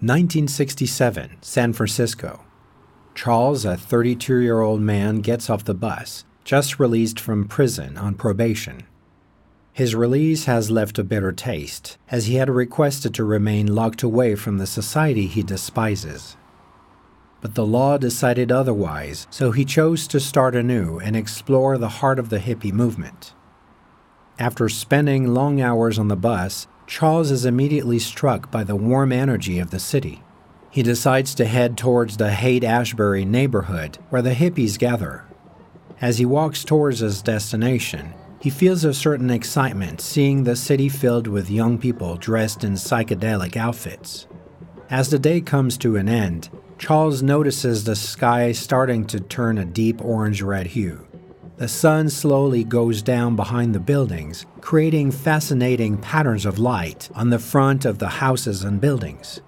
1967, San Francisco. Charles, a 32 year old man, gets off the bus, just released from prison on probation. His release has left a bitter taste, as he had requested to remain locked away from the society he despises. But the law decided otherwise, so he chose to start anew and explore the heart of the hippie movement. After spending long hours on the bus, Charles is immediately struck by the warm energy of the city. He decides to head towards the Haight Ashbury neighborhood where the hippies gather. As he walks towards his destination, he feels a certain excitement seeing the city filled with young people dressed in psychedelic outfits. As the day comes to an end, Charles notices the sky starting to turn a deep orange red hue. The sun slowly goes down behind the buildings, creating fascinating patterns of light on the front of the houses and buildings.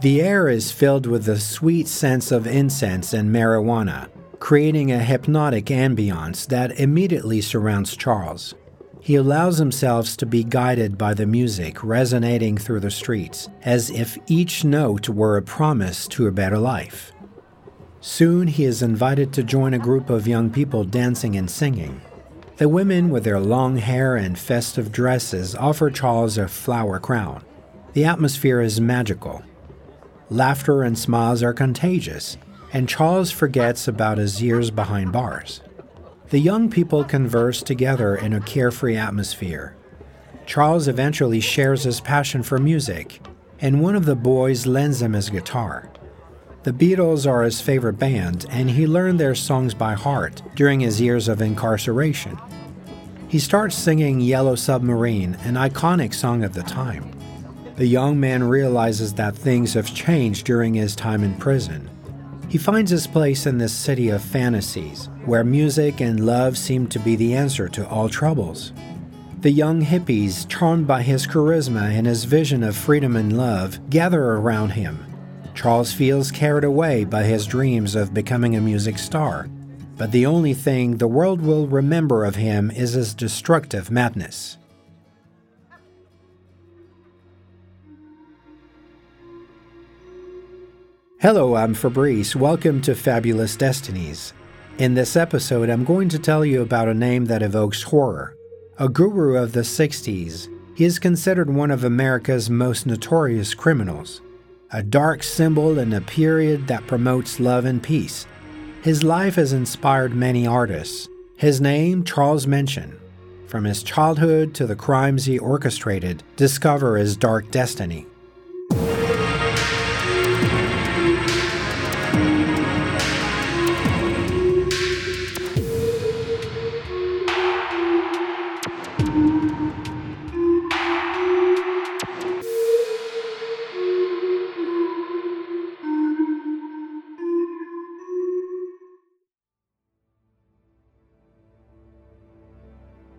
The air is filled with the sweet sense of incense and marijuana, creating a hypnotic ambiance that immediately surrounds Charles. He allows himself to be guided by the music resonating through the streets, as if each note were a promise to a better life. Soon he is invited to join a group of young people dancing and singing. The women, with their long hair and festive dresses, offer Charles a flower crown. The atmosphere is magical. Laughter and smiles are contagious, and Charles forgets about his years behind bars. The young people converse together in a carefree atmosphere. Charles eventually shares his passion for music, and one of the boys lends him his guitar. The Beatles are his favorite band, and he learned their songs by heart during his years of incarceration. He starts singing Yellow Submarine, an iconic song of the time. The young man realizes that things have changed during his time in prison. He finds his place in this city of fantasies, where music and love seem to be the answer to all troubles. The young hippies, charmed by his charisma and his vision of freedom and love, gather around him Charles feels carried away by his dreams of becoming a music star, but the only thing the world will remember of him is his destructive madness. Hello, I'm Fabrice. Welcome to Fabulous Destinies. In this episode, I'm going to tell you about a name that evokes horror. A guru of the 60s, he is considered one of America's most notorious criminals a dark symbol in a period that promotes love and peace. His life has inspired many artists. His name, Charles Manson. From his childhood to the crimes he orchestrated, discover his dark destiny.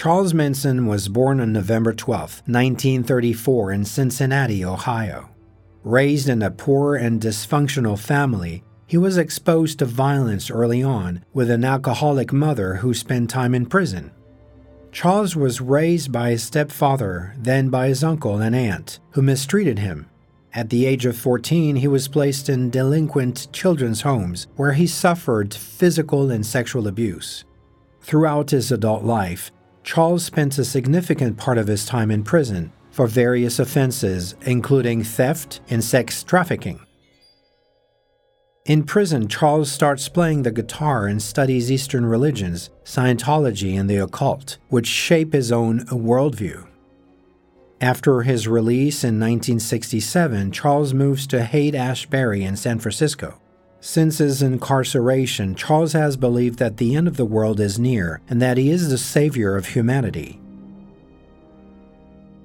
Charles Manson was born on November 12, 1934, in Cincinnati, Ohio. Raised in a poor and dysfunctional family, he was exposed to violence early on with an alcoholic mother who spent time in prison. Charles was raised by his stepfather, then by his uncle and aunt, who mistreated him. At the age of 14, he was placed in delinquent children's homes where he suffered physical and sexual abuse. Throughout his adult life, Charles spent a significant part of his time in prison for various offenses, including theft and sex trafficking. In prison, Charles starts playing the guitar and studies Eastern religions, Scientology, and the occult, which shape his own worldview. After his release in 1967, Charles moves to Haight Ashbury in San Francisco. Since his incarceration, Charles has believed that the end of the world is near and that he is the savior of humanity.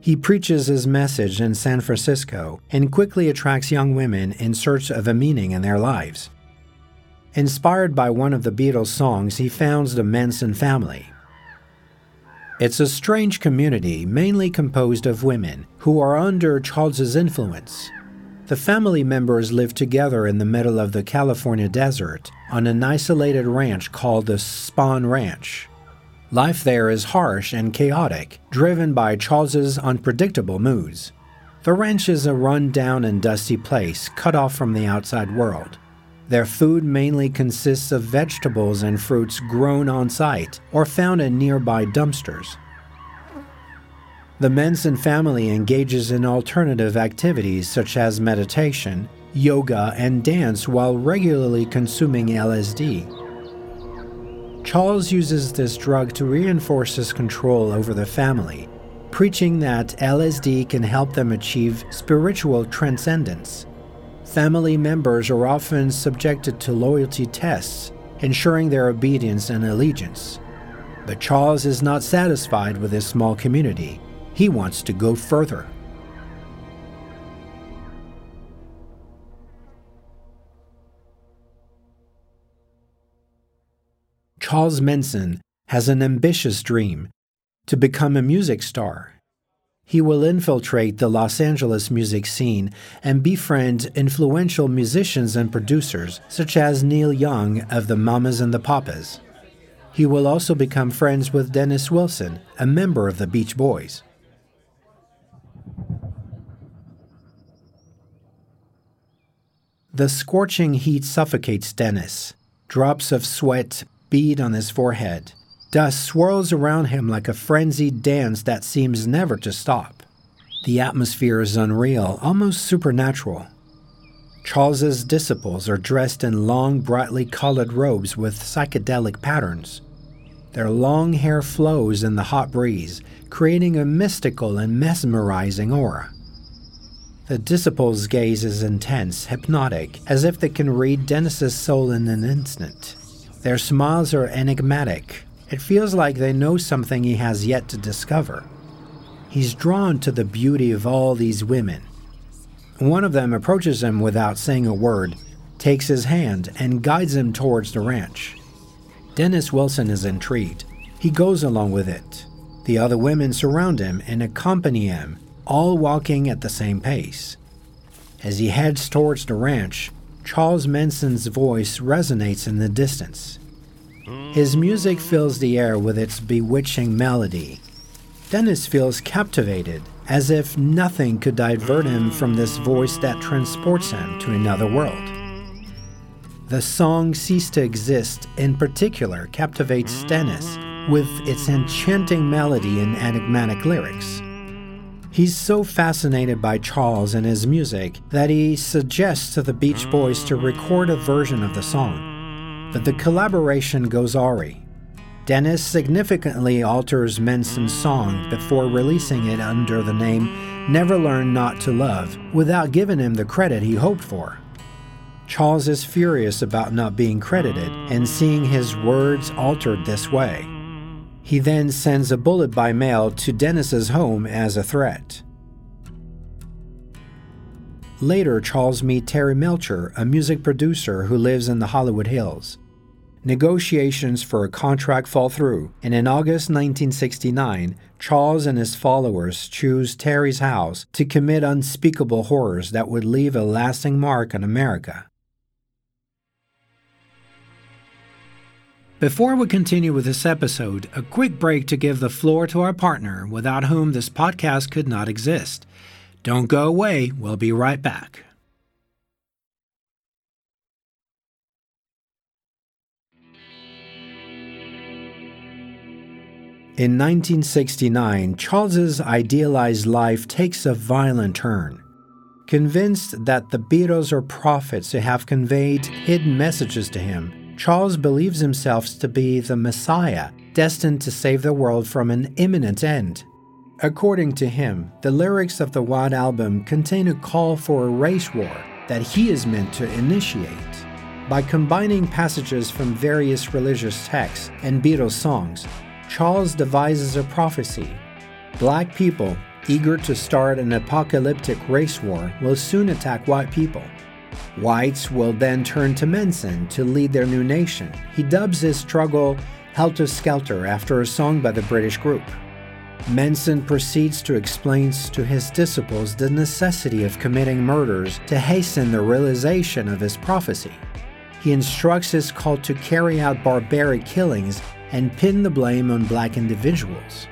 He preaches his message in San Francisco and quickly attracts young women in search of a meaning in their lives. Inspired by one of the Beatles' songs, he founds the Manson family. It's a strange community mainly composed of women who are under Charles's influence the family members lived together in the middle of the California desert on an isolated ranch called the Spahn Ranch. Life there is harsh and chaotic, driven by Charles's unpredictable moods. The ranch is a run-down and dusty place, cut off from the outside world. Their food mainly consists of vegetables and fruits grown on site or found in nearby dumpsters. The Manson family engages in alternative activities such as meditation, yoga, and dance while regularly consuming LSD. Charles uses this drug to reinforce his control over the family, preaching that LSD can help them achieve spiritual transcendence. Family members are often subjected to loyalty tests, ensuring their obedience and allegiance. But Charles is not satisfied with his small community. He wants to go further. Charles Manson has an ambitious dream to become a music star he will infiltrate the Los Angeles music scene and befriend influential musicians and producers such as Neil Young of the Mamas and the Papas. He will also become friends with Dennis Wilson, a member of the Beach Boys. The scorching heat suffocates Dennis. Drops of sweat bead on his forehead. Dust swirls around him like a frenzied dance that seems never to stop. The atmosphere is unreal, almost supernatural. Charles's disciples are dressed in long, brightly colored robes with psychedelic patterns. Their long hair flows in the hot breeze, creating a mystical and mesmerizing aura. The disciples' gaze is intense, hypnotic, as if they can read Dennis's soul in an instant. Their smiles are enigmatic, it feels like they know something he has yet to discover. He's drawn to the beauty of all these women. One of them approaches him without saying a word, takes his hand, and guides him towards the ranch. Dennis Wilson is intrigued. He goes along with it. The other women surround him and accompany him, all walking at the same pace. As he heads towards the ranch, Charles Manson's voice resonates in the distance. His music fills the air with its bewitching melody. Dennis feels captivated, as if nothing could divert him from this voice that transports him to another world. The song Cease to Exist, in particular, captivates Dennis with its enchanting melody and enigmatic lyrics. He's so fascinated by Charles and his music that he suggests to the Beach Boys to record a version of the song but the collaboration goes awry. Dennis significantly alters Manson's song before releasing it under the name Never Learn Not to Love without giving him the credit he hoped for. Charles is furious about not being credited and seeing his words altered this way. He then sends a bullet by mail to Dennis's home as a threat. Later, Charles meets Terry Melcher, a music producer who lives in the Hollywood Hills. Negotiations for a contract fall through, and in August 1969, Charles and his followers choose Terry's house to commit unspeakable horrors that would leave a lasting mark on America. Before we continue with this episode, a quick break to give the floor to our partner, without whom this podcast could not exist. Don't go away, we'll be right back. In 1969, Charles's idealized life takes a violent turn. Convinced that the Beatles are prophets who have conveyed hidden messages to him, Charles believes himself to be the Messiah, destined to save the world from an imminent end. According to him, the lyrics of the White Album contain a call for a race war that he is meant to initiate. By combining passages from various religious texts and Beatles songs, Charles devises a prophecy. Black people, eager to start an apocalyptic race war, will soon attack white people. Whites will then turn to Manson to lead their new nation. He dubs his struggle Helter Skelter after a song by the British group. Manson proceeds to explain to his disciples the necessity of committing murders to hasten the realization of his prophecy. He instructs his cult to carry out barbaric killings and pin the blame on black individuals.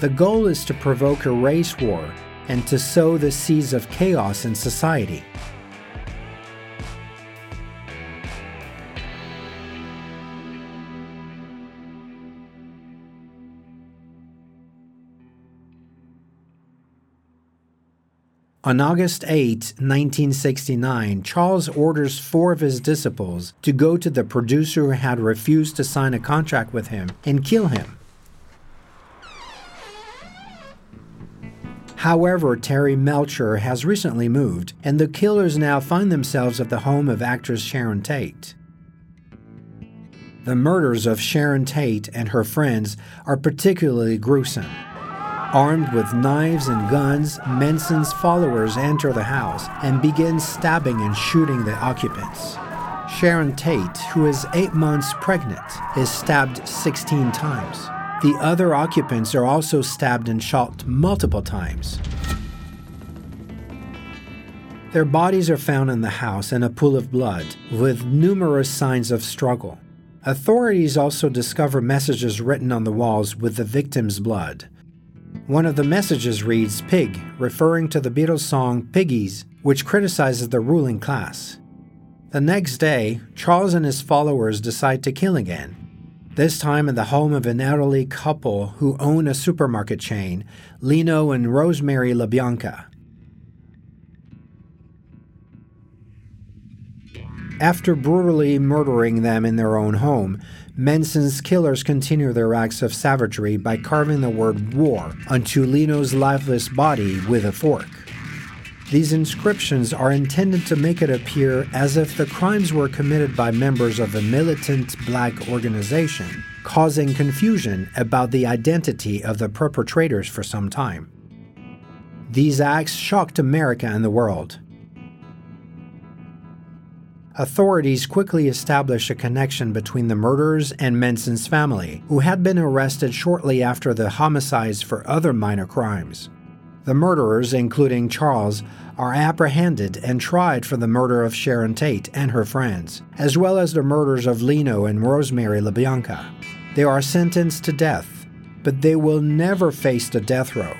The goal is to provoke a race war and to sow the seeds of chaos in society. On August 8, 1969, Charles orders four of his disciples to go to the producer who had refused to sign a contract with him and kill him. However, Terry Melcher has recently moved, and the killers now find themselves at the home of actress Sharon Tate. The murders of Sharon Tate and her friends are particularly gruesome. Armed with knives and guns, Manson's followers enter the house and begin stabbing and shooting the occupants. Sharon Tate, who is eight months pregnant, is stabbed 16 times. The other occupants are also stabbed and shot multiple times. Their bodies are found in the house in a pool of blood, with numerous signs of struggle. Authorities also discover messages written on the walls with the victim's blood. One of the messages reads Pig, referring to the Beatles song Piggies, which criticizes the ruling class. The next day, Charles and his followers decide to kill again, this time in the home of an elderly couple who own a supermarket chain, Leno and Rosemary LaBianca. After brutally murdering them in their own home, Manson's killers continue their acts of savagery by carving the word war onto Leno's lifeless body with a fork. These inscriptions are intended to make it appear as if the crimes were committed by members of a militant black organization, causing confusion about the identity of the perpetrators for some time. These acts shocked America and the world. Authorities quickly established a connection between the murderers and Manson's family, who had been arrested shortly after the homicides for other minor crimes. The murderers, including Charles, are apprehended and tried for the murder of Sharon Tate and her friends, as well as the murders of Leno and Rosemary LaBianca. They are sentenced to death, but they will never face the death row.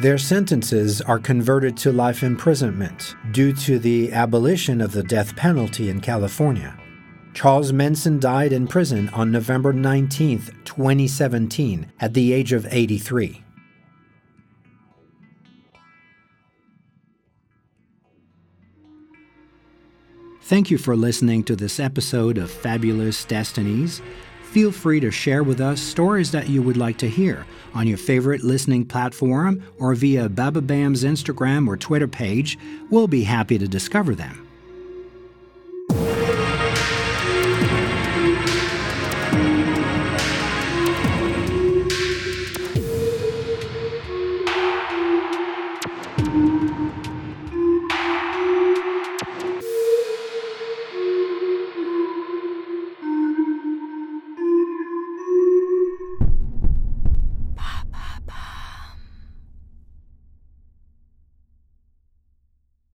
Their sentences are converted to life imprisonment due to the abolition of the death penalty in California. Charles Manson died in prison on November 19, 2017, at the age of 83. Thank you for listening to this episode of Fabulous Destinies. Feel free to share with us stories that you would like to hear on your favorite listening platform or via Bababam's Instagram or Twitter page. We'll be happy to discover them.